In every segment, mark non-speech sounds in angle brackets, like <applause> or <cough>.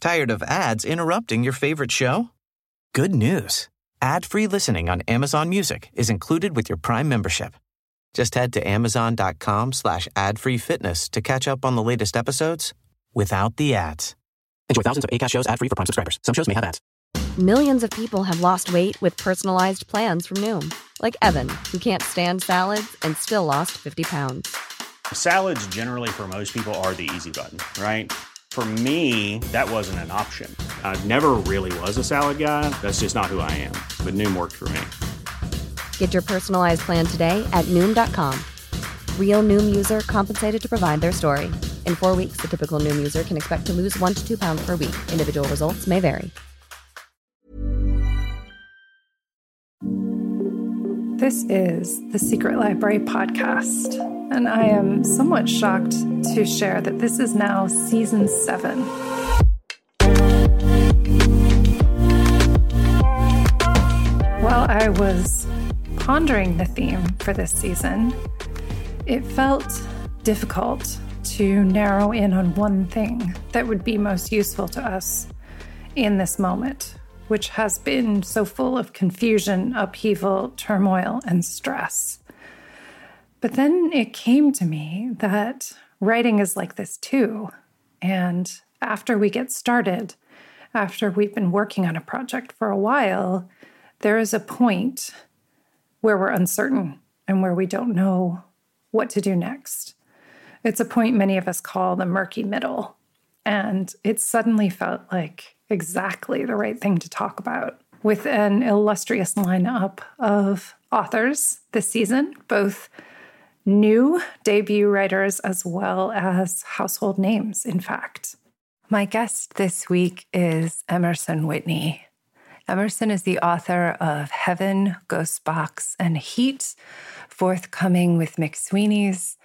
Tired of ads interrupting your favorite show? Good news. Ad-free listening on Amazon Music is included with your Prime membership. Just head to amazon.com slash ad-free fitness to catch up on the latest episodes without the ads. Enjoy thousands of ACAST shows ad-free for Prime subscribers. Some shows may have ads. Millions of people have lost weight with personalized plans from Noom. Like Evan, who can't stand salads and still lost 50 pounds. Salads generally for most people are the easy button, right? For me, that wasn't an option. I never really was a salad guy. That's just not who I am. But Noom worked for me. Get your personalized plan today at Noom.com. Real Noom user compensated to provide their story. In four weeks, the typical Noom user can expect to lose one to two pounds per week. Individual results may vary. This is the Secret Library Podcast, and I am somewhat shocked to share that this is now season seven. While I was pondering the theme for this season, it felt difficult to narrow in on one thing that would be most useful to us in this moment, which has been so full of confusion, upheaval, turmoil, and stress. But then it came to me that writing is like this too. And after we get started, after we've been working on a project for a while, there is a point where we're uncertain and where we don't know what to do next. It's a point many of us call the murky middle. And it suddenly felt like exactly the right thing to talk about with an illustrious lineup of authors this season, both new debut writers as well as household names, in fact. My guest this week is Emerson Whitney. Emerson is the author of Heaven, Ghost Box, and Heat, forthcoming with McSweeney's.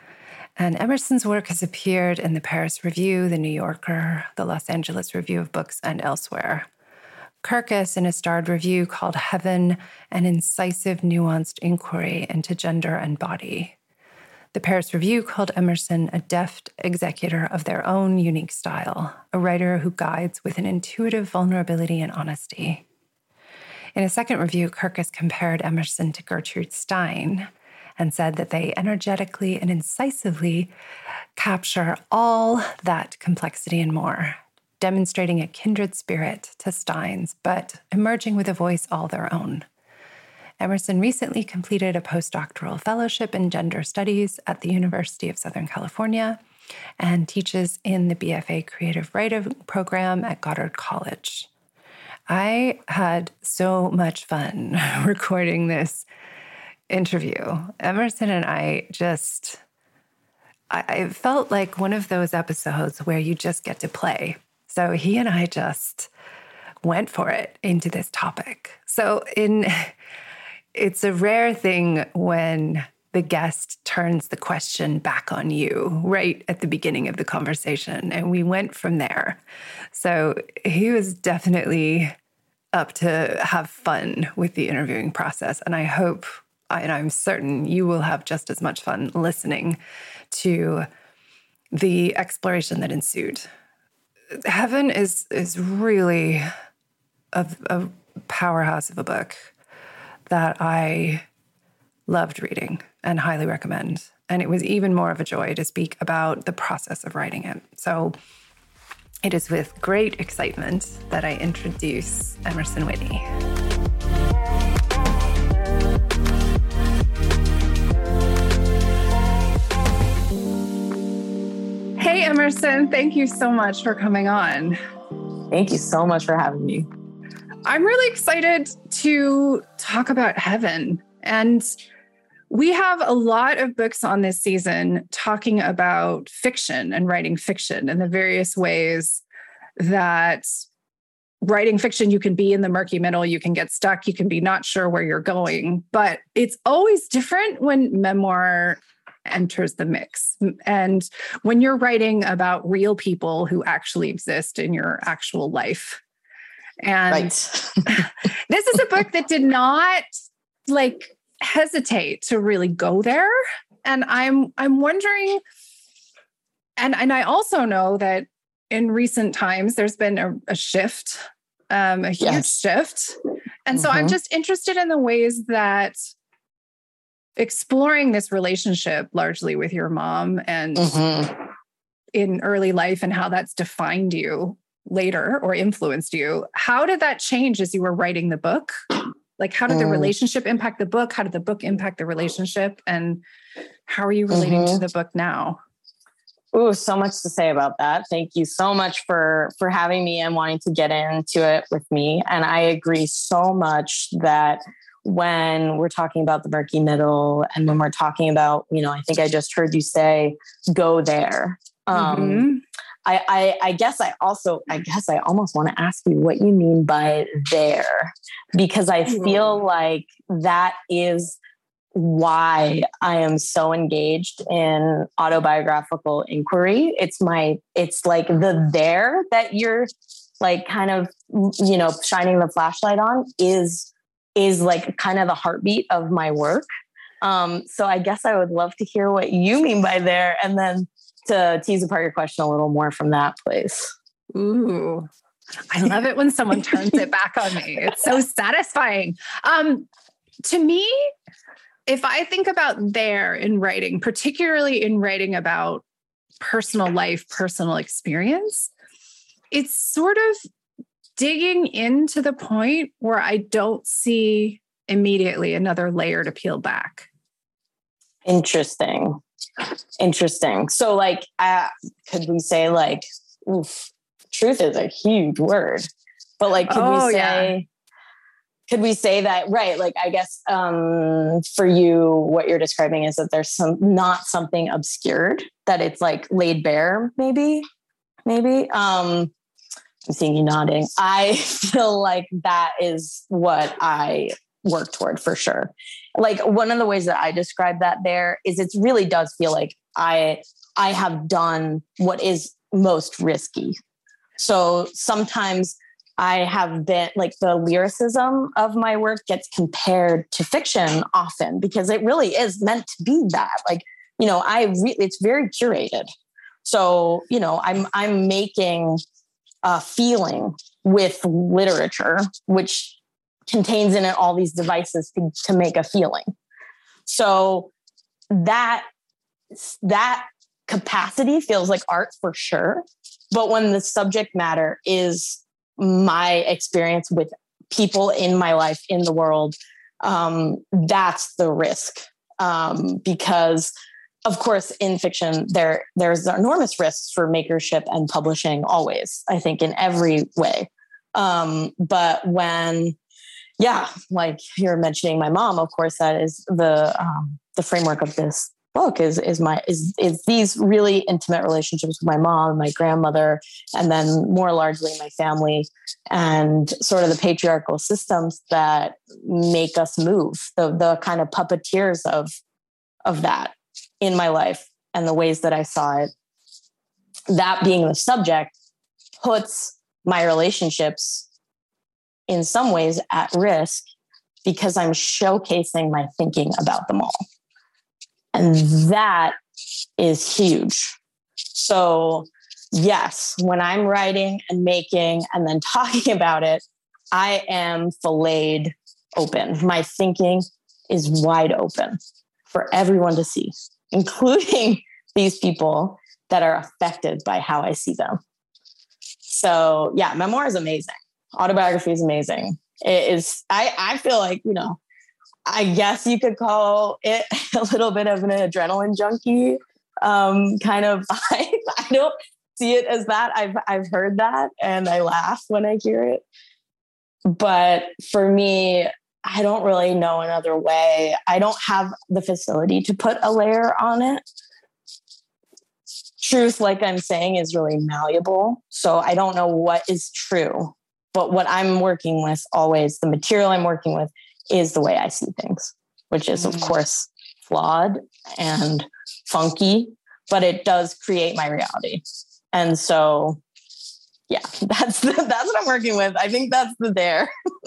And Emerson's work has appeared in the Paris Review, the New Yorker, the Los Angeles Review of Books, and elsewhere. Kirkus, in a starred review called Heaven, an incisive, nuanced inquiry into gender and body. The Paris Review called Emerson a deft executor of their own unique style, a writer who guides with an intuitive vulnerability and honesty. In a second review, Kirkus compared Emerson to Gertrude Stein and said that they energetically and incisively capture all that complexity and more, demonstrating a kindred spirit to Stein's, but emerging with a voice all their own. Emerson recently completed a postdoctoral fellowship in gender studies at the University of Southern California and teaches in the BFA Creative Writing program at Goddard College. I had so much fun <laughs> recording this interview. Emerson and I just, I, felt like one of those episodes where you just get to play. So he and I just went for it into this topic. So in, <laughs> it's a rare thing when the guest turns the question back on you right at the beginning of the conversation. And we went from there. So he was definitely up to have fun with the interviewing process. And I hope, and I'm certain you will have just as much fun listening to the exploration that ensued. Heaven is, is really a, a powerhouse of a book that I loved reading and highly recommend. And it was even more of a joy to speak about the process of writing it. So it is with great excitement that I introduce Emerson Whitney. Hey, Emerson, thank you so much for coming on. Thank you so much for having me. I'm really excited to talk about heaven. And we have a lot of books on this season talking about fiction and writing fiction and the various ways that writing fiction, you can be in the murky middle, you can get stuck, you can be not sure where you're going. But it's always different when memoir enters the mix. And when you're writing about real people who actually exist in your actual life. And right. <laughs> this is a book that did not like hesitate to really go there. And I'm I'm wondering, and, and I also know that in recent times there's been a, a shift, um, a huge Yes. shift. And so I'm Mhm. just interested in the ways that exploring this relationship largely with your mom and Mhm. in early life and how that's defined you later or influenced you. How did that change as you were writing the book? Like, how did the Mm. relationship impact the book? How did the book impact the relationship? And how are you relating to Mhm. the book now? Ooh, so much to say about that. Thank you so much for for having me and wanting to get into it with me. And I agree so much that when we're talking about the murky middle and when we're talking about, you know, I think I just heard you say go there. Um Mhm. I, I I guess I also I guess I almost want to ask you what you mean by there because I feel like that is why I am so engaged in autobiographical inquiry. It's my it's like the there that you're like kind of you know shining the flashlight on is is like kind of the heartbeat of my work. Um, so I guess I would love to hear what you mean by there and then to tease apart your question a little more from that place. Ooh. I love it when someone turns it back on me. It's so satisfying. Um, to me, if I think about there in writing, particularly in writing about personal life, personal experience, it's sort of digging into the point where I don't see immediately another layer to peel back. Interesting. Interesting. So, like, uh, could we say, like, oof, truth is a huge word, but like, could Oh, we say, yeah. could we say that, right? Like, I guess um, for you, what you're describing is that there's some, not something obscured, that it's like laid bare, maybe, maybe. Um, I'm seeing you nodding. I <laughs> feel like that is what I work toward for sure. Like one of the ways that I describe that there is it really does feel like I I have done what is most risky. So sometimes I have been like the lyricism of my work gets compared to fiction often because it really is meant to be that. Like, you know, I really it's very curated. So, you know, I'm I'm making a feeling with literature, which contains in it all these devices to, to make a feeling. So that that capacity feels like art for sure. But when the subject matter is my experience with people in my life, in the world, um, that's the risk. Um, because of course, in fiction, there there's enormous risks for makership and publishing always, I think, in every way. Um, but when yeah, like you're mentioning my mom, of course, that is the um, the framework of this book is is my is is these really intimate relationships with my mom my grandmother, and then more largely my family, and sort of the patriarchal systems that make us move, the the kind of puppeteers of of that in my life and the ways that I saw it. That being the subject puts my relationships in some ways at risk because I'm showcasing my thinking about them all. And that is huge. So, yes, when I'm writing and making and then <laughs> talking about it, I am filleted open. My thinking is wide open for everyone to see, <laughs> including these people that are affected by how I see them. So, yeah, memoir is amazing autobiography is amazing. It is, I, I feel like, you know, I guess you could call it <laughs> a little bit of an adrenaline junkie um, kind of <laughs> vibe. I don't see it as that. I've, I've heard that and I laugh when I hear it. But for me, I don't really know another way. I don't have the facility to put a layer on it. Truth, like I'm saying, is really malleable. So I don't know what is true but what I'm working with always, the material I'm working with is the way I see things, which is, of mm. course, flawed and funky, but it does create my reality. And so, yeah, <laughs> that's the, that's what I'm working with. I think that's the there. <laughs>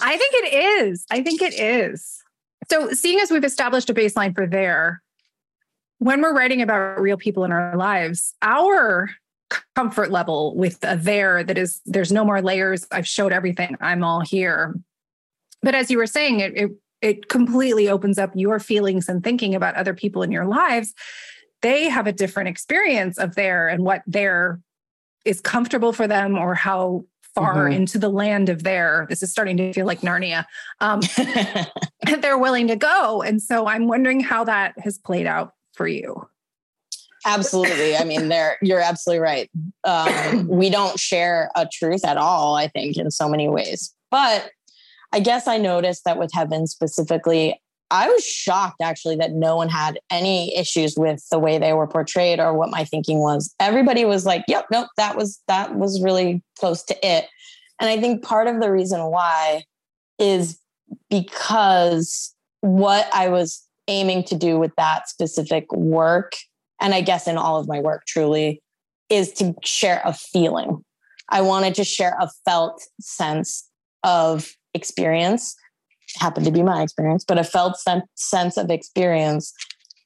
I think it is. I think it is. So, seeing as we've established a baseline for there, when we're writing about real people in our lives, our comfort level with a there that is there's no more layers. I've showed everything. I'm all here. But as you were saying, it, it it completely opens up your feelings and thinking about other people in your lives. They have a different experience of there and what there is comfortable for them or how far mm-hmm. into the land of there. This is starting to feel like Narnia. Um, <laughs> <laughs> they're willing to go. And so I'm wondering how that has played out for you. Absolutely. I mean, there you're absolutely right. Um, <coughs> we don't share a truth at all, I think, in so many ways. But I guess I noticed that with heaven specifically, I was shocked actually that no one had any issues with the way they were portrayed or what my thinking was. Everybody was like, "Yep, nope, that was that was really close to it." And I think part of the reason why is because what I was aiming to do with that specific work and I guess in all of my work truly is to share a feeling. I wanted to share a felt sense of experience happened to be my experience, but a felt sense of experience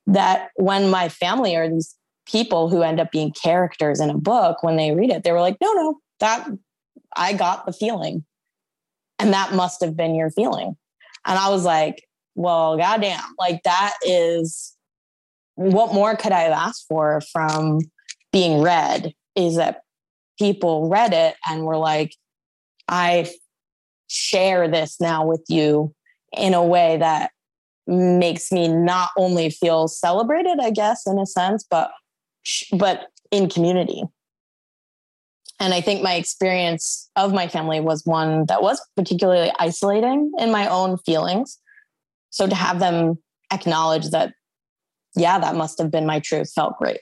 that when my family or these people who end up being characters in a book, when they read it, they were like, no, no, that I got the feeling. And that must have been your feeling. And I was like, well, goddamn, like that is what more could I have asked for from being read is that people read it and were like, I share this now with you in a way that makes me not only feel celebrated, I guess, in a sense, but but in community. And I think my experience of my family was one that was particularly isolating in my own feelings. So to have them acknowledge that, yeah, that must have been my truth felt great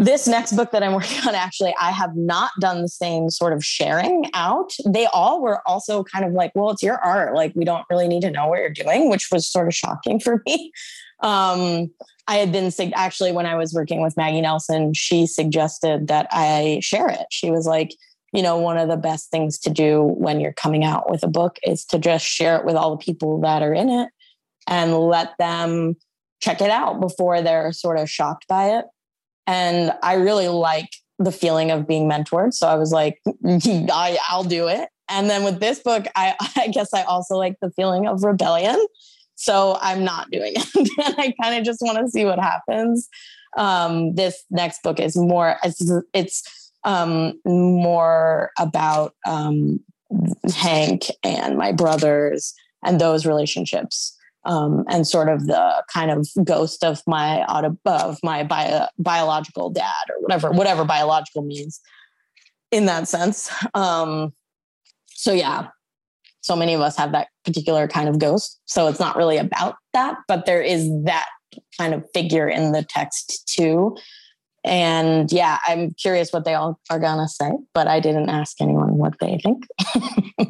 this next book that I'm <laughs> working on, actually, I have not done the same sort of sharing out. They all were also kind of like, well, it's your art. Like, we don't really need to know what you're doing, which was sort of shocking for me. <laughs> Um, I had been actually, when I was working with Maggie Nelson, she suggested that I share it. She was like, you know, one of the best things to do when you're coming out with a book is to just share it with all the people that are in it and let them check it out before they're sort of shocked by it and I really like the feeling of being mentored. So I was like, <laughs> I, I'll do it. And then with this book, I, <laughs> I guess I also like the feeling of rebellion. So I'm not doing it. and <laughs> I kind of just want to see what happens. Um, this next book is more, it's, it's um, more about um, Hank and my brothers and those relationships um, and sort of the kind of ghost of my auto, of my bio, biological dad or whatever whatever biological means in that sense. Um, so yeah, so many of us have that particular kind of ghost. So it's not really about that, but there is that kind of figure in the text too. And yeah, I'm curious what they all are gonna say, but I didn't ask anyone what they think.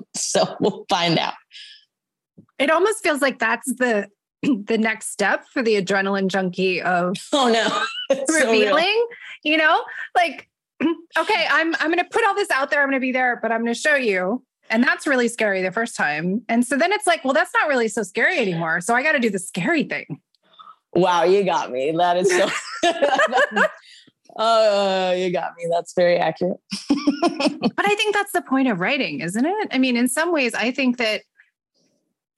<laughs> so we'll find out. It almost feels like that's the <clears throat> the next step for the adrenaline junkie of <laughs> oh no. Revealing so you know? Like <clears throat> okay i'm i'm going to put all this out there. I'm going to be there but i'm going to show you. And that's really scary the first time. And so then it's like well that's not really so scary anymore. So i got to do the scary thing. Wow you got me. That is so <laughs> <laughs> oh you got me. That's very accurate. But i think that's the point of writing isn't it? I mean in some ways i think that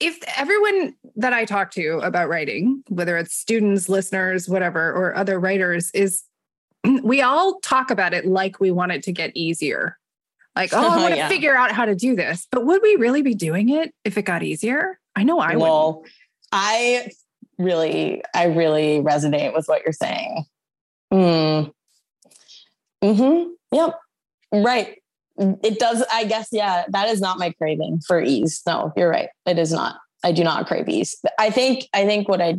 if everyone that I talk to about writing, whether it's students, listeners, whatever, or other writers, is <clears throat> we all talk about it like we want it to get easier. Like, oh, I <laughs> want to yeah. figure out how to do this. But would we really be doing it if it got easier? I know I well, would. I really, I really resonate with what you're saying. Mm. Hmm. Yep. Right it does i guess yeah that is not my craving for ease. No you're right. It is not. I do not crave ease. I think i think what i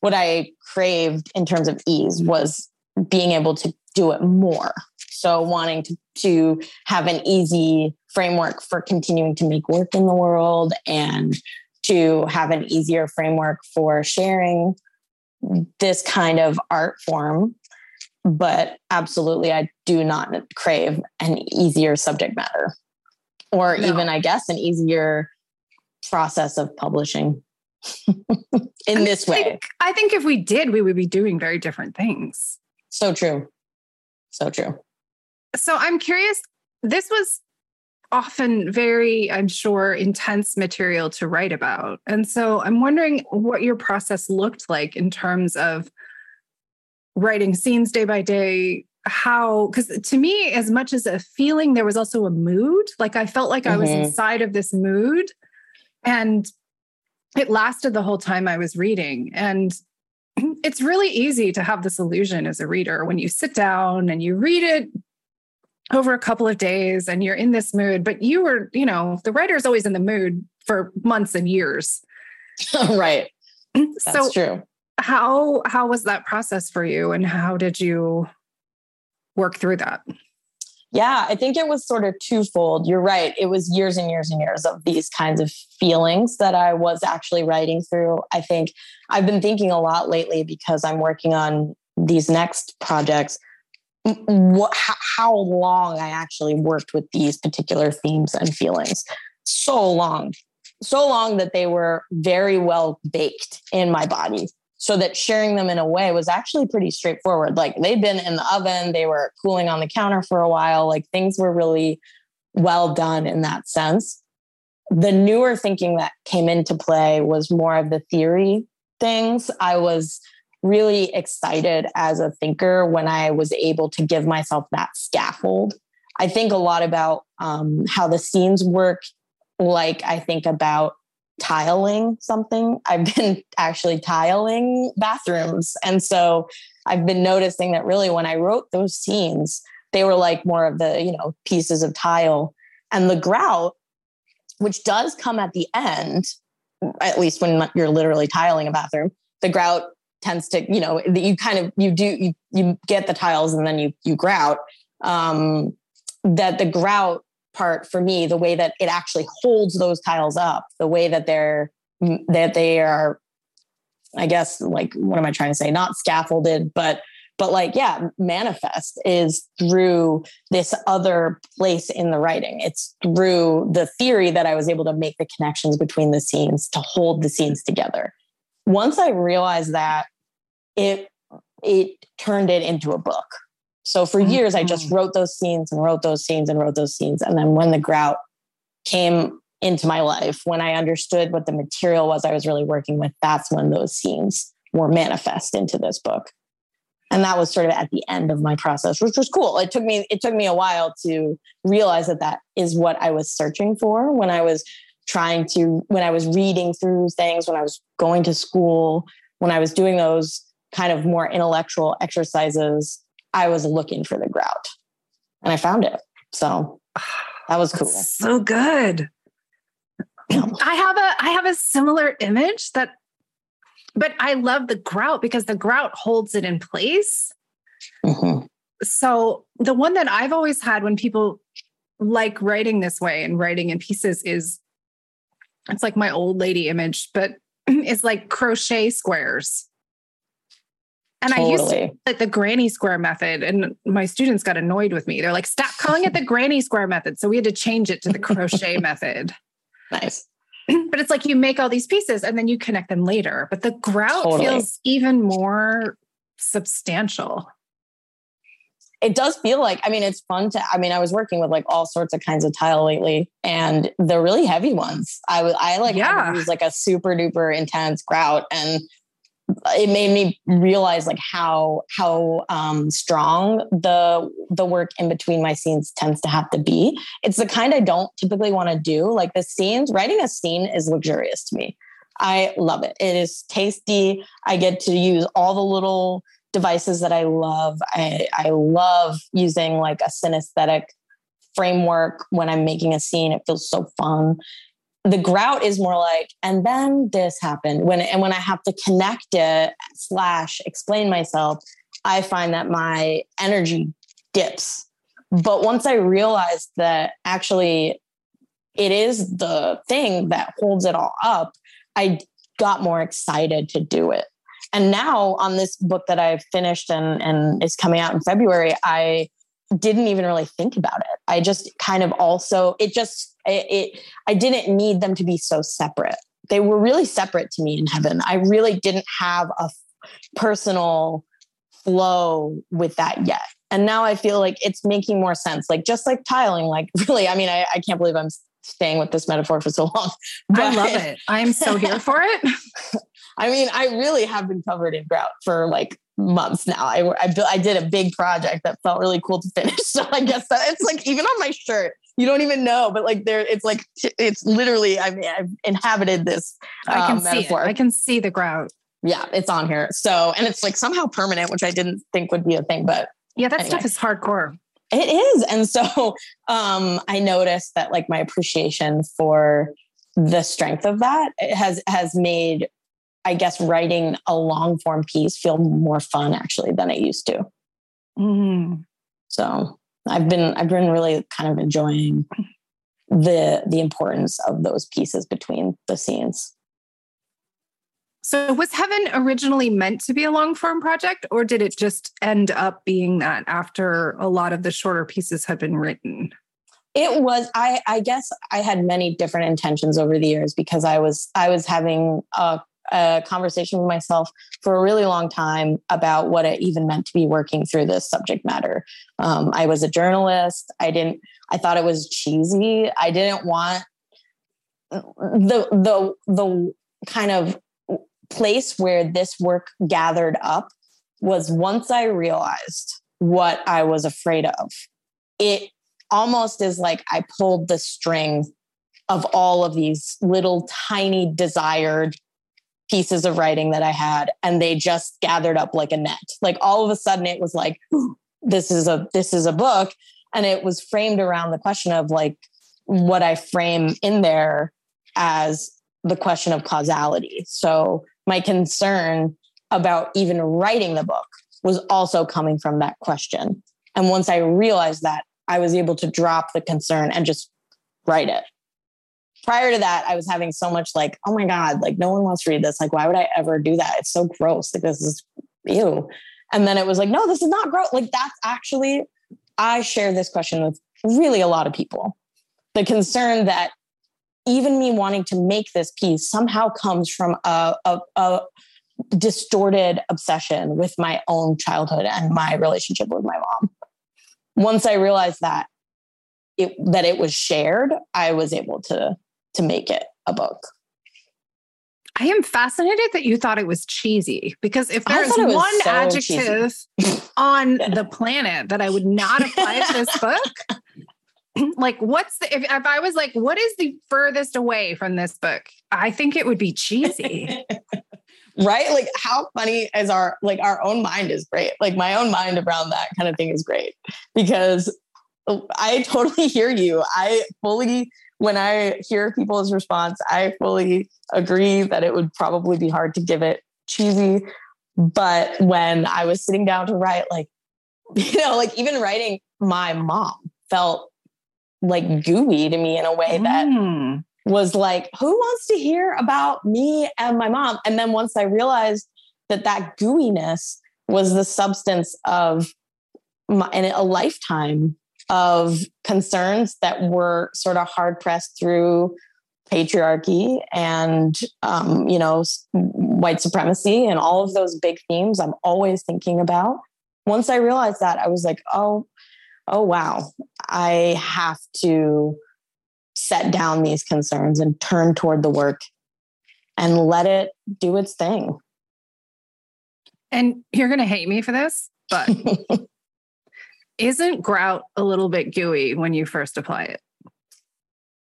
what i craved in terms of ease was being able to do it more. So wanting to to have an easy framework for continuing to make work in the world and to have an easier framework for sharing this kind of art form but absolutely i do not crave an easier subject matter or no. even i guess an easier process of publishing <laughs> in I this way i think if we did we would be doing very different things so true So true. So I'm curious, this was often very, I'm sure, intense material to write about. And so I'm wondering what your process looked like in terms of writing scenes day by day. How, because to me, as much as a feeling, there was also a mood. Like I felt like mm-hmm. I was mm-hmm. inside of this mood. And it lasted the whole time I was reading. And <clears throat> it's really easy to have this illusion as a reader when you sit down and you read it over a couple of days and you're in this mood, but you were, you know, the writer is always in the mood for months and years. <laughs> right. <clears throat> That's so true. How how was that process for you and how did you work through that? Yeah, I think it was sort of twofold. You're right. It was years and years and years of these kinds of feelings that I was actually writing through. I think I've been thinking a lot lately because I'm working on these next projects. What, how long I actually worked with these particular themes and feelings. So long, so long that they were very well baked in my body so that sharing them in a way was actually pretty straightforward. Like they'd been in the oven, they were cooling on the counter for a while, like things were really well done in that sense. The newer thinking that came into play was more of the theory things. I was really excited as a thinker when I was able to give myself that scaffold. I think a lot about um, how the scenes work. Like I think about tiling something. I've been <laughs> actually tiling bathrooms. And so I've been noticing that really when I wrote those scenes, they were like more of the, you know, pieces of tile. And the grout, which does come at the end, at least when you're literally tiling a bathroom, the grout tends to, you know, that you kind of you do you you get the tiles and then you you grout. Um, that the grout part for me the way that it actually holds those tiles up the way that they're that they are i guess like what am i trying to say? Not scaffolded but but like yeah manifest is through this other place in the writing. It's through the theory that i was able to make the connections between the scenes to hold the scenes together. Once i realized that it it turned it into a book so for years, I just mm-hmm. wrote those scenes and wrote those scenes and wrote those scenes. And then when the grout came into my life, when I understood what the material was I was really working with, that's when those scenes were manifest into this book. And that was sort of at the end of my process, which was cool. It took me it took me a while to realize that that is what I was searching for when I was trying to when I was reading through things, when I was going to school, when I was doing those kind of more intellectual exercises I was looking for the grout and I found it. So that was cool. That's so good. <clears throat> I have a I have a similar image that but I love the grout because the grout holds it in place. Mm-hmm. So the one that I've always had when people like writing this way and writing in pieces is it's like my old lady image, but <clears throat> it's like crochet squares. And totally. I used to like the granny square method, and my students got annoyed with me. They're like, stop calling it the granny square method. So we had to change it to the crochet <laughs> method. Nice. <clears throat> But it's like you make all these pieces and then you connect them later. But the grout totally. feels even more substantial. It does feel like, I mean, it's fun to, I mean, I was working with like all sorts of kinds of tile lately and they're really heavy ones. I was, I like, yeah. use like a super duper intense grout and it made me realize like how how um, strong the the work in between my scenes tends to have to be. It's the kind I don't typically want to do. Like the scenes, writing a scene is luxurious to me. I love it. It is tasty. I get to use all the little devices that I love. I, I love using like a synesthetic framework when I'm making a scene. It feels so fun the grout is more like and then this happened. When and when i have to connect it slash explain myself i find that my energy dips. But once i realized that actually it is the thing that holds it all up i got more excited to do it. And now on this book that i've finished and and is coming out in february i didn't even really think about it. I just kind of also, it just, it, it, I didn't need them to be so separate. They were really separate to me in heaven. I really didn't have a personal flow with that yet. And now I feel like it's making more sense. Like just like tiling, like <laughs> really, I mean, I, I can't believe I'm staying with this metaphor for so long. But, I love it. I'm so here <laughs> for it. I mean, I really have been covered in grout for like months now. I, I, I did a big project that felt really cool to finish. <laughs> So I guess that it's like even on my shirt, you don't even know, but like there, it's like it's literally. I mean, I've inhabited this. I can um, see it. I can see the grout. Yeah, it's on here. So and it's like somehow permanent, which I didn't think would be a thing, but yeah, that anyway. stuff is hardcore. It is, and so <laughs> um, I noticed that like my appreciation for the strength of that has has made I guess writing a long form piece feel more fun actually than it used to. Mm. So I've been I've been really kind of enjoying the the importance of those pieces between the scenes. So was Heaven originally meant to be a long form project or did it just end up being that after a lot of the shorter pieces had been written? It was I I guess I had many different intentions over the years because I was I was having a a conversation with myself for a really long time about what it even meant to be working through this subject matter. Um, I was a journalist. I didn't. I thought it was cheesy. I didn't want the the the kind of place where this work gathered up was once I realized what I was afraid of. It almost is like I pulled the string of all of these little tiny desired pieces of writing that I had and they just gathered up like a net. Like all of a sudden it was like this is a this is a book and it was framed around the question of like what I frame in there as the question of causality. So my concern about even writing the book was also coming from that question. And once I realized that, I was able to drop the concern and just write it prior to that, I was having so much like, oh my God, like no one wants to read this. Like, why would I ever do that? It's so gross. Like, this is ew. And then it was like, no, this is not gross. Like, that's actually, I share this question with really a lot of people. The concern that even me wanting to make this piece somehow comes from a, a, a distorted obsession with my own childhood and my relationship with my mom. Once I realized that, it, that it was shared, I was able to to make it a book. I am fascinated that you thought it was cheesy because if there's one so adjective <laughs> on the planet that I would not apply to this <laughs> book, like what's the if, if I was like, what is the furthest away from this book? I think it would be cheesy. <laughs> right? Like how funny is our like our own mind is great. Like my own mind around that kind of thing is great because I totally hear you. I fully when I hear people's response, I fully agree that it would probably be hard to give it cheesy. But when I was sitting down to write, like, <laughs> you know, like even writing my mom felt like gooey to me in a way that mm. was like, who wants to hear about me and my mom? And then once I realized that that gooiness was the substance of my, in a lifetime of concerns that were sort of hard pressed through patriarchy and um, you know white supremacy and all of those big themes i'm always thinking about. Once i realized that i was like oh oh wow. I have to set down these concerns and turn toward the work and let it do its thing. And you're going to hate me for this but <laughs> Isn't grout a little bit gooey when you first apply it?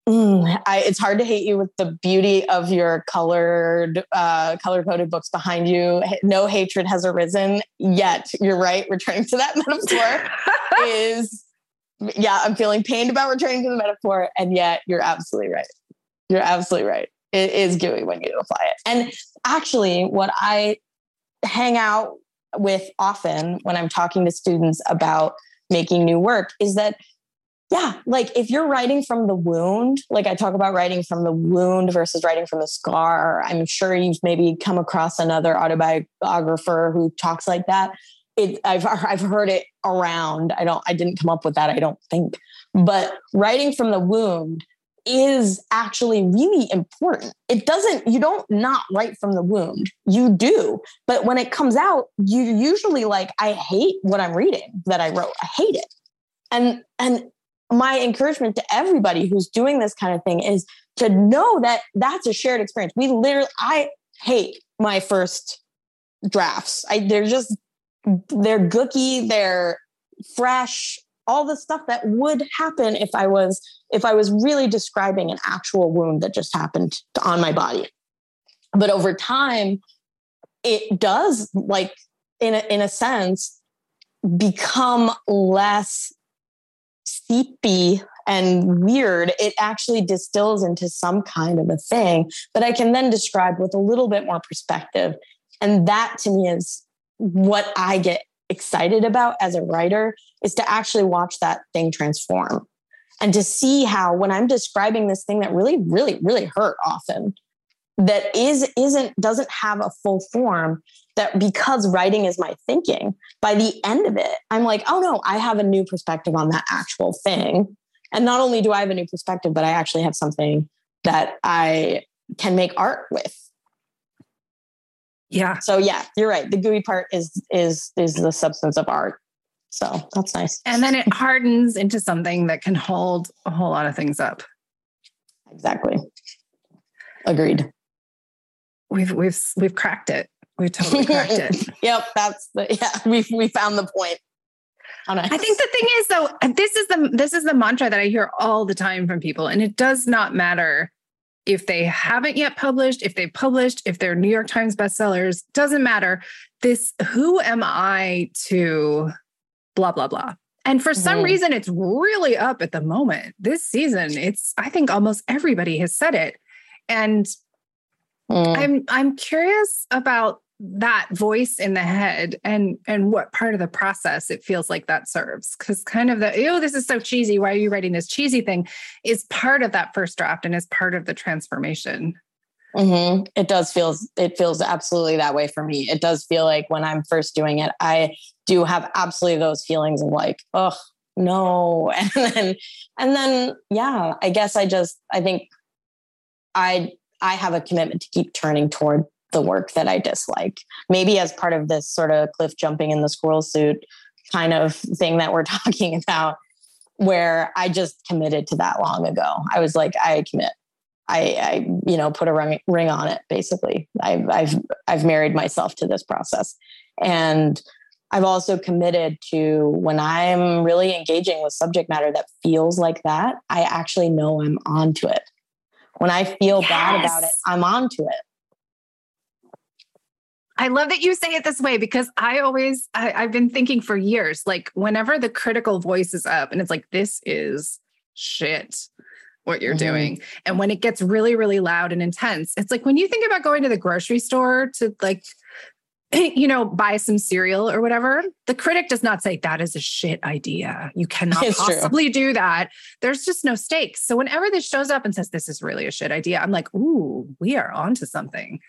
Mm, I, it's hard to hate you with the beauty of your colored, uh, color coded books behind you. No hatred has arisen yet. You're right. Returning to that <laughs> metaphor is, yeah, I'm feeling pained about returning to the metaphor. And yet you're absolutely right. You're absolutely right. It is gooey when you apply it. And actually, what I hang out with often when I'm talking to students about making new work is that yeah, like if you're writing from the wound, like I talk about writing from the wound versus writing from the scar, I'm sure you've maybe come across another autobiographer who talks like that. It, I've I've heard it around. I don't. I didn't come up with that. I don't think. But writing from the wound is actually really important. It doesn't, you don't not write from the wound. You do. But when it comes out, you usually like, I hate what I'm reading that I wrote. I hate it. And and my encouragement to everybody who's doing this kind of thing is to know that that's a shared experience. We literally, I hate my first drafts. I they're just they're gooky, they're fresh, all the stuff that would happen if I was if I was really describing an actual wound that just happened on my body. But over time, it does like in a, in a sense become less seepy and weird, it actually distills into some kind of a thing that I can then describe with a little bit more perspective. And that to me is what I get excited about as a writer is to actually watch that thing transform and to see how when I'm describing this thing that really, really, really hurt often, that is isn't doesn't have a full form that because writing is my thinking by the end of it i'm like oh no i have a new perspective on that actual thing. And not only do i have a new perspective but i actually have something that i can make art with yeah so yeah you're right the gooey part is is is the substance of art so that's nice and then it hardens into something that can hold a whole lot of things up exactly agreed we've we've we've cracked it. We've totally cracked it. <laughs> yep, that's the yeah. We we found the point. I think the thing is though, this is the this is the mantra that I hear all the time from people, and it does not matter if they haven't yet published, if they published, if they're New York Times bestsellers, doesn't matter. This who am I to blah blah blah. And for some mm-hmm. reason, it's really up at the moment. This season, it's, I think almost everybody has said it. And Mm. I'm I'm curious about that voice in the head and and what part of the process it feels like that serves. Because kind of the oh this is so cheesy. Why are you writing this cheesy thing? is part of that first draft and is part of the transformation. Mm-hmm. it does feels it feels absolutely that way for me. It does feel like when i'm first doing it i do have absolutely those feelings of like oh no. <laughs> And then and then yeah i guess i just i think i I have a commitment to keep turning toward the work that I dislike. Maybe as part of this sort of cliff jumping in the squirrel suit kind of thing that we're <laughs> talking about, where I just committed to that long ago. I was like, I commit. I, I you know, put a ring, ring on it. Basically, I've I've I've married myself to this process, and I've also committed to when I'm really engaging with subject matter that feels like that. I actually know I'm onto it when I feel yes. bad about it, I'm onto it. I love that you say it this way because I always, I, have been thinking for years, like whenever the critical voice is up and it's like, this is shit, what you're mm-hmm. doing. And when it gets really, really loud and intense, it's like when you think about going to the grocery store to like <clears throat> you know, buy some cereal or whatever, the critic does not say that is a shit idea. You cannot <laughs> it's possibly true. do that. There's just no stakes. So whenever this shows up and says this is really a shit idea, I'm like, ooh, we are onto something.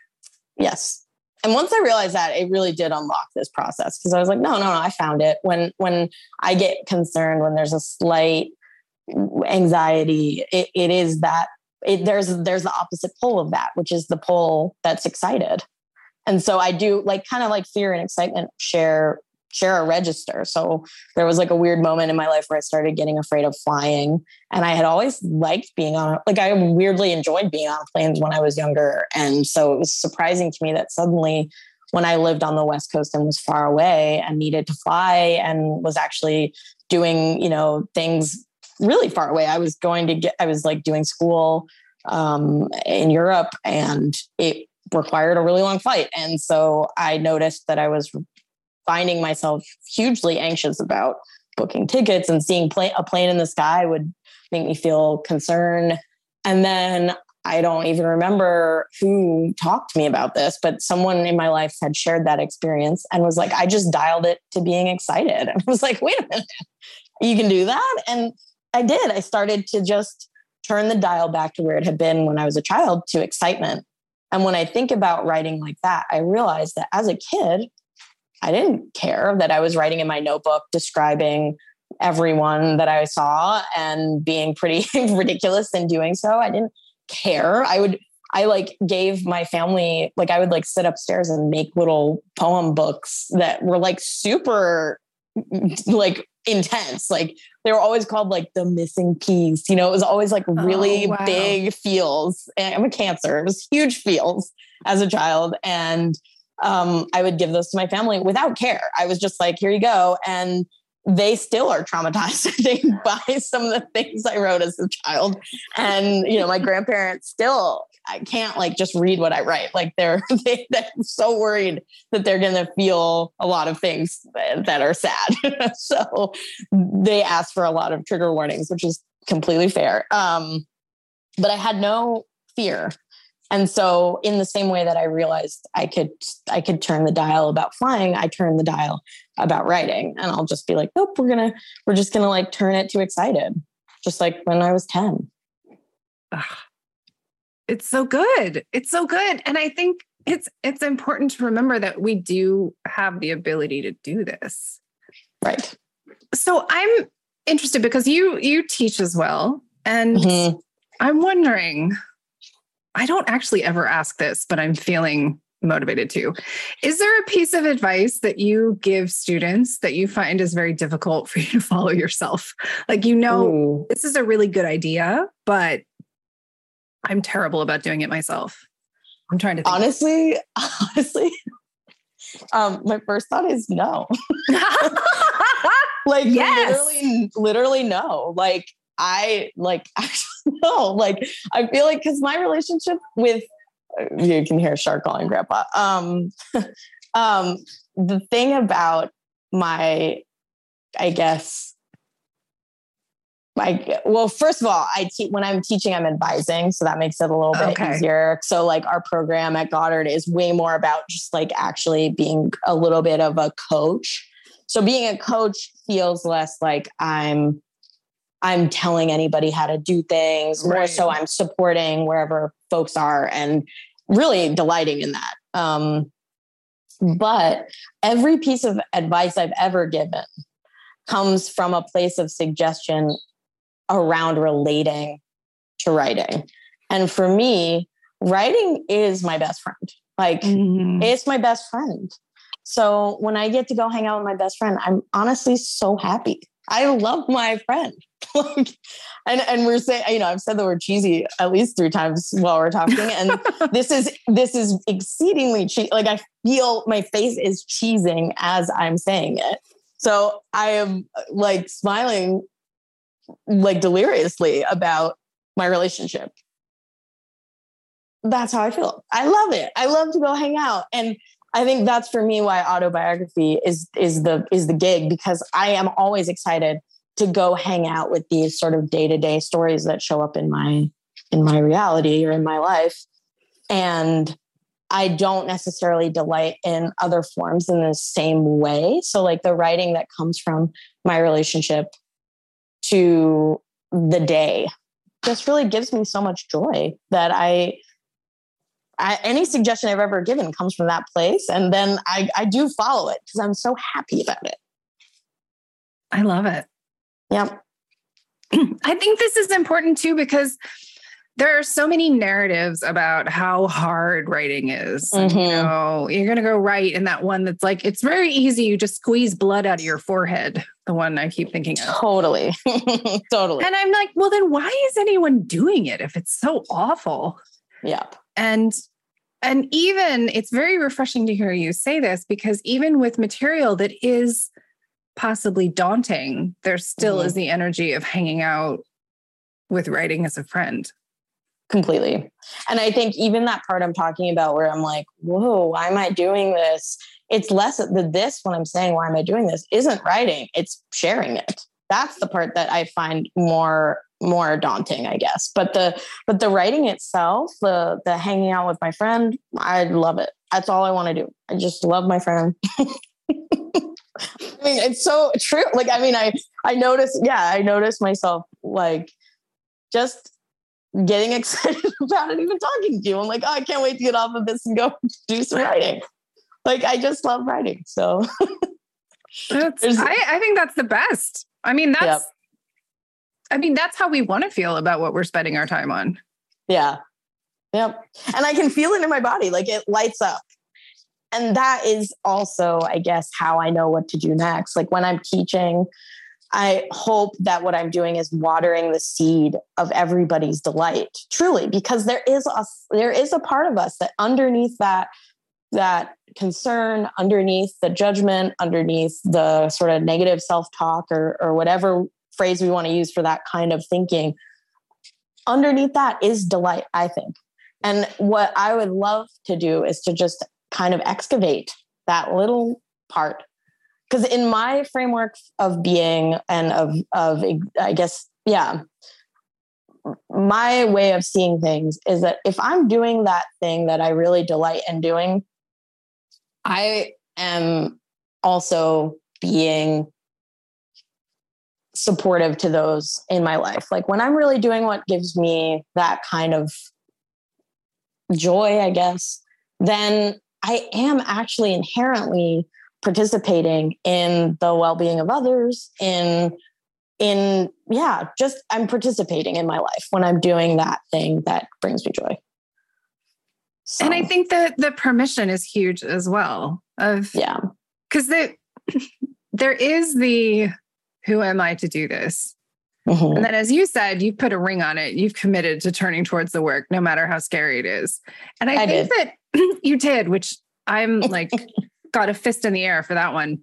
Yes. And once I realized that, it really did unlock this process because I was like, no, no, no, I found it. When when I get concerned, when there's a slight anxiety, it, it is that it, there's there's the opposite pole of that, which is the pole that's excited and so i do like kind of like fear and excitement share share a register so there was like a weird moment in my life where i started getting afraid of flying and i had always liked being on like i weirdly enjoyed being on planes when i was younger and so it was surprising to me that suddenly when i lived on the west coast and was far away and needed to fly and was actually doing you know things really far away i was going to get i was like doing school um, in europe and it required a really long flight. And so I noticed that I was finding myself hugely anxious about booking tickets and seeing a plane in the sky would make me feel concern. And then I don't even remember who talked to me about this, but someone in my life had shared that experience and was like, I just dialed it to being excited. <laughs> And I was like, wait a minute, you can do that? And I did. I started to just turn the dial back to where it had been when I was a child to excitement. And when I think about writing like that, I realize that as a kid, I didn't care that I was writing in my notebook describing everyone that I saw and being pretty <laughs> ridiculous in doing so. I didn't care. I would I like gave my family like I would like sit upstairs and make little poem books that were like super like intense. Like they were always called like the missing piece. You know, it was always like oh, really oh, wow. big feels. And I'm a cancer. It was huge feels as a child. And um, I would give those to my family without care. I was just like, here you go. And they still are traumatized, I think, by some of the things I wrote as a child. And, you know, my grandparents still, I can't like just read what I write. Like they're, <laughs> they, are so worried that they're going to feel a lot of things that are sad. <laughs> so they ask for a lot of trigger warnings, which is completely fair. Um, but I had no fear and so in the same way that i realized i could i could turn the dial about flying i turned the dial about writing. And i'll just be like nope we're gonna we're just gonna like turn it to excited just like when i was 10 it's so good. It's so good. And i think it's it's important to remember that we do have the ability to do this. Right. So i'm interested because you you teach as well. And mm-hmm. i'm wondering I don't actually ever ask this, but I'm feeling motivated to. Is there a piece of advice that you give students that you find is very difficult for <laughs> you to follow yourself? Like, you know, Ooh. this is a really good idea, but I'm terrible about doing it myself. I'm trying to think. honestly, <laughs> honestly, um, my first thought is no. <laughs> like yes. literally, literally no. Like I like actually <laughs> no, like I feel like because my relationship with you can hear Shark calling grandpa. Um, <laughs> um, the thing about my, I guess, like, well, first of all, I teach when I'm teaching, I'm advising, so that makes it a little bit okay. easier. So, like, our program at Goddard is way more about just like actually being a little bit of a coach. So, being a coach feels less like I'm I'm telling anybody how to do things. Right. More so, I'm supporting wherever folks are and really delighting in that. Um, but every piece of advice I've ever given comes from a place of suggestion around relating to writing. And for me, writing is my best friend. Like, mm-hmm. it's my best friend. So when I get to go hang out with my best friend, I'm honestly so happy. I love my friend. Like, and and we're saying, you know, I've said the word cheesy at least three times while we're talking, and <laughs> this is this is exceedingly cheesy. Like I feel my face is cheesing as I'm saying it. So I am like smiling like deliriously about my relationship. That's how I feel. I love it. I love to go hang out. And I think that's for me why autobiography is is the is the gig because I am always excited to go hang out with these sort of day-to-day stories that show up in my in my reality or in my life and I don't necessarily delight in other forms in the same way. So like the writing that comes from my relationship to the day just really gives me so much joy that I I, any suggestion I've ever given comes from that place. And then I, I do follow it because I'm so happy about it. I love it. Yep. I think this is important too because there are so many narratives about how hard writing is. Mm-hmm. You know, you're going to go write in that one that's like, it's very easy. You just squeeze blood out of your forehead. The one I keep thinking of. Totally. <laughs> totally. And I'm like, well, then why is anyone doing it if it's so awful? Yep and and even it's very refreshing to hear you say this because even with material that is possibly daunting there still mm-hmm. is the energy of hanging out with writing as a friend. Completely. And i think even that part i'm talking about where i'm like whoa why am i doing this? It's less the this when i'm saying why am i doing this? isn't writing it's sharing it. That's the part that i find more more daunting i guess. But the but the writing itself the the hanging out with my friend i love it. That's all i want to do. I just love my friend <laughs> i mean it's so true like i mean i i notice yeah i notice myself like just getting <laughs> excited about it even talking to you i'm like oh i can't wait to get off of this and go <laughs> do some writing like i just love writing so I, I, think that's the best. I mean, that's, yep. I mean, that's how we want to feel about what we're spending our time on. Yeah. Yep. And I can feel it in my body. Like it lights up. And that is also, I guess, how I know what to do next. Like when I'm teaching, I hope that what I'm doing is watering the seed of everybody's delight, truly, because there is a there is a part of us that underneath that that concern, underneath the judgment, underneath the sort of negative self-talk or or whatever phrase we want to use for that kind of thinking, underneath that is delight, I think. And what I would love to do is to just kind of excavate that little part. Because in my framework of being and of of i guess yeah my way of seeing things is that if i'm doing that thing that i really delight in doing i am also being supportive to those in my life. Like when i'm really doing what gives me that kind of joy i guess then i am actually inherently participating in the well-being of others in in yeah just i'm participating in my life when i'm doing that thing that brings me joy so. and i think that the permission is huge as well of yeah because the <clears throat> there is the who am i to do this mm-hmm. and then as you said you've put a ring on it you've committed to turning towards the work no matter how scary it is and i, I think did. that <clears throat> you did which i'm <laughs> like got a fist in the air for that one.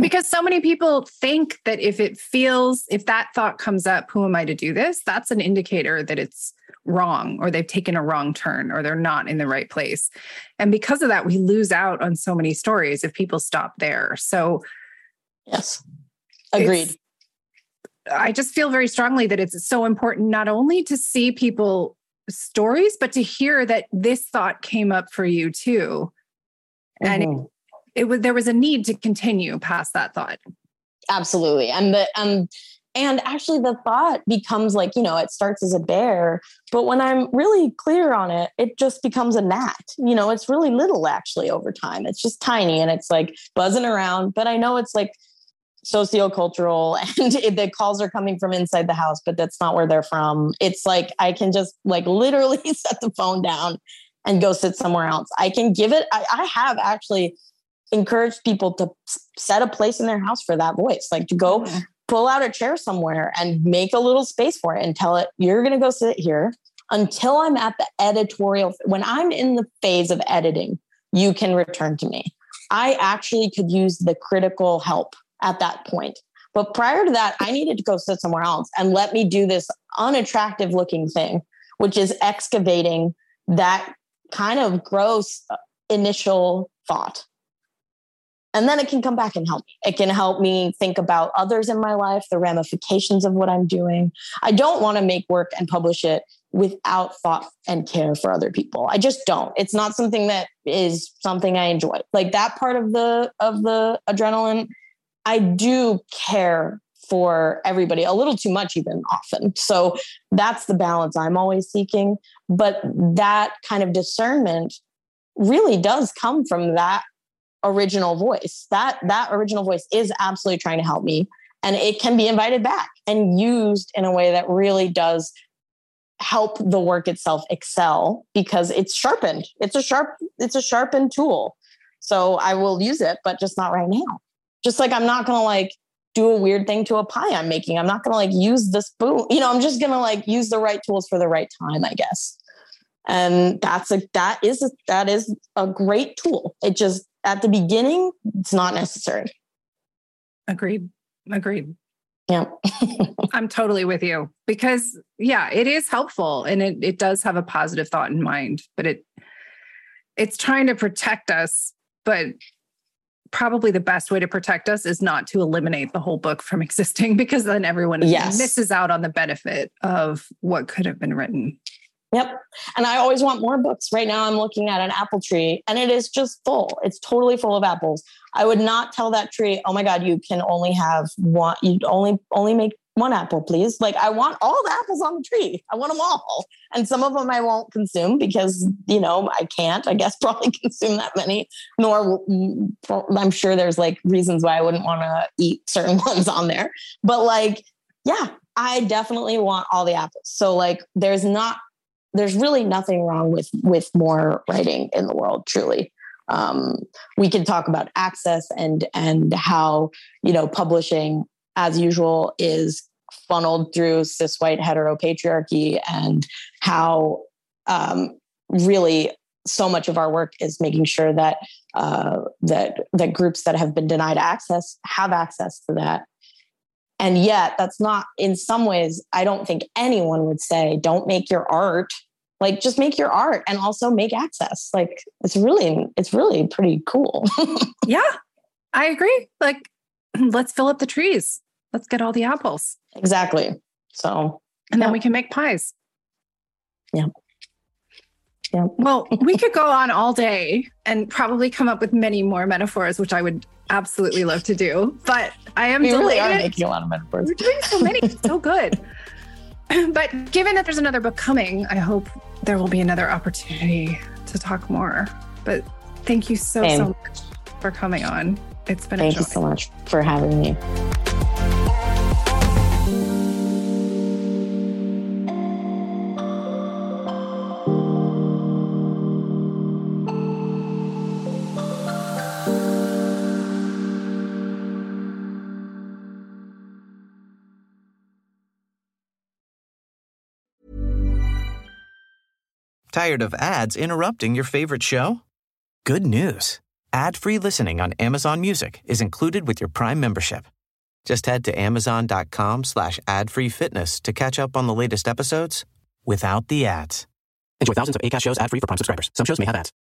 because so many people think that if it feels, if that thought comes up, who am I to do this? That's an indicator that it's wrong or they've taken a wrong turn or they're not in the right place. And because of that, we lose out on so many stories if people stop there. So, yes, agreed. I just feel very strongly that it's so important not only to see people stories, but to hear that this thought came up for you too. And mm-hmm. it was there was a need to continue past that thought. Absolutely. And the um and actually the thought becomes like you know it starts as a bear but when i'm really clear on it it just becomes a gnat. You know it's really little actually over time. It's just tiny and it's like buzzing around but i know it's like sociocultural <laughs> and it, the calls are coming from inside the house but that's not where they're from it's like i can just like literally <laughs> set the phone down and go sit somewhere else i can give it I, I have actually encourage people to set a place in their house for that voice, like to go mm-hmm. pull out a chair somewhere and make a little space for it and tell it, you're going to go sit here until I'm at the editorial. When I'm in the phase of editing, you can return to me. I actually could use the critical help at that point. But prior to that, I needed to go sit somewhere else and let me do this unattractive looking thing, which is excavating that kind of gross initial thought and then it can come back and help me. It can help me think about others in my life, the ramifications of what I'm doing. I don't want to make work and publish it without thought and care for other people. I just don't. It's not something that is something I enjoy. Like that part of the of the adrenaline, I do care for everybody a little too much even often. So that's the balance I'm always seeking, but that kind of discernment really does come from that original voice. That that original voice is absolutely trying to help me and it can be invited back and used in a way that really does help the work itself excel because it's sharpened. It's a sharp it's a sharpened tool. So I will use it but just not right now. Just like I'm not going to like do a weird thing to a pie I'm making. I'm not going to like use the spoon. You know, I'm just going to like use the right tools for the right time, I guess. And that's a that is a, that is a great tool. It just at the beginning, it's not necessary. Agreed. Agreed. Yeah. <laughs> I'm totally with you because yeah, it is helpful and it it does have a positive thought in mind, but it it's trying to protect us, but probably the best way to protect us is not to eliminate the whole book from <laughs> existing because then everyone yes. misses out on the benefit of what could have been written. Yep. And I always want more books. Right now, I'm looking at an apple tree and it is just full. It's totally full of apples. I would not tell that tree, oh my God, you can only have one, you only only make one apple, please. Like, I want all the apples on the tree. I want them all. And some of them I won't consume because, you know, I can't, I guess, <laughs> probably consume that many. Nor I'm sure there's like reasons why I wouldn't want to eat certain <laughs> ones on there. But like, yeah, I definitely want all the apples. So, like, there's not, there's really nothing wrong with with more writing in the world, truly. Um, we can talk about access and and how you know publishing as usual, is funneled through cis white heteropatriarchy and how um, really so much of our work is making sure that uh, that that groups that have been denied access have access to that. And yet, that's not in some ways. I don't think anyone would say, "Don't make your art." Like, just make your art and also make access. Like, it's really, it's really pretty cool. <laughs> yeah, I agree. Like, <clears throat> let's fill up the trees let's get all the apples. Exactly. So, and then we can make pies. Yeah. Yeah. Well, <laughs> we could go on all day and probably come up with many more metaphors, which I would absolutely love to do. But I am we delighted. really are making a lot of metaphors. We're doing so many. so good. <laughs> but given that there's another book coming, I hope there will be another opportunity to talk more. But thank you so Same. so much for coming on. It's been thank you so much for having me. Tired of ads interrupting your favorite show? Good news. Ad-free listening on Amazon Music is included with your Prime membership. Just head to amazon.com slash ad-free fitness to catch up on the latest episodes without the ads. Enjoy thousands of ACAST shows ad-free for Prime subscribers. Some shows may have ads.